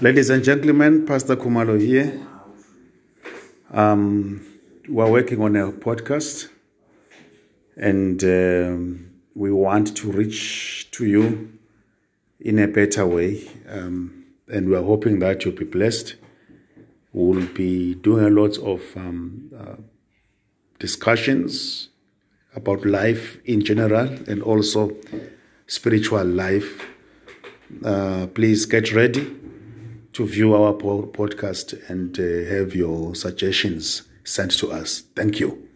Ladies and gentlemen, Pastor Kumalo here. Um, we're working on a podcast and um, we want to reach to you in a better way. Um, and we're hoping that you'll be blessed. We'll be doing a lot of um, uh, discussions about life in general and also spiritual life. Uh, please get ready to view our po- podcast and uh, have your suggestions sent to us. Thank you.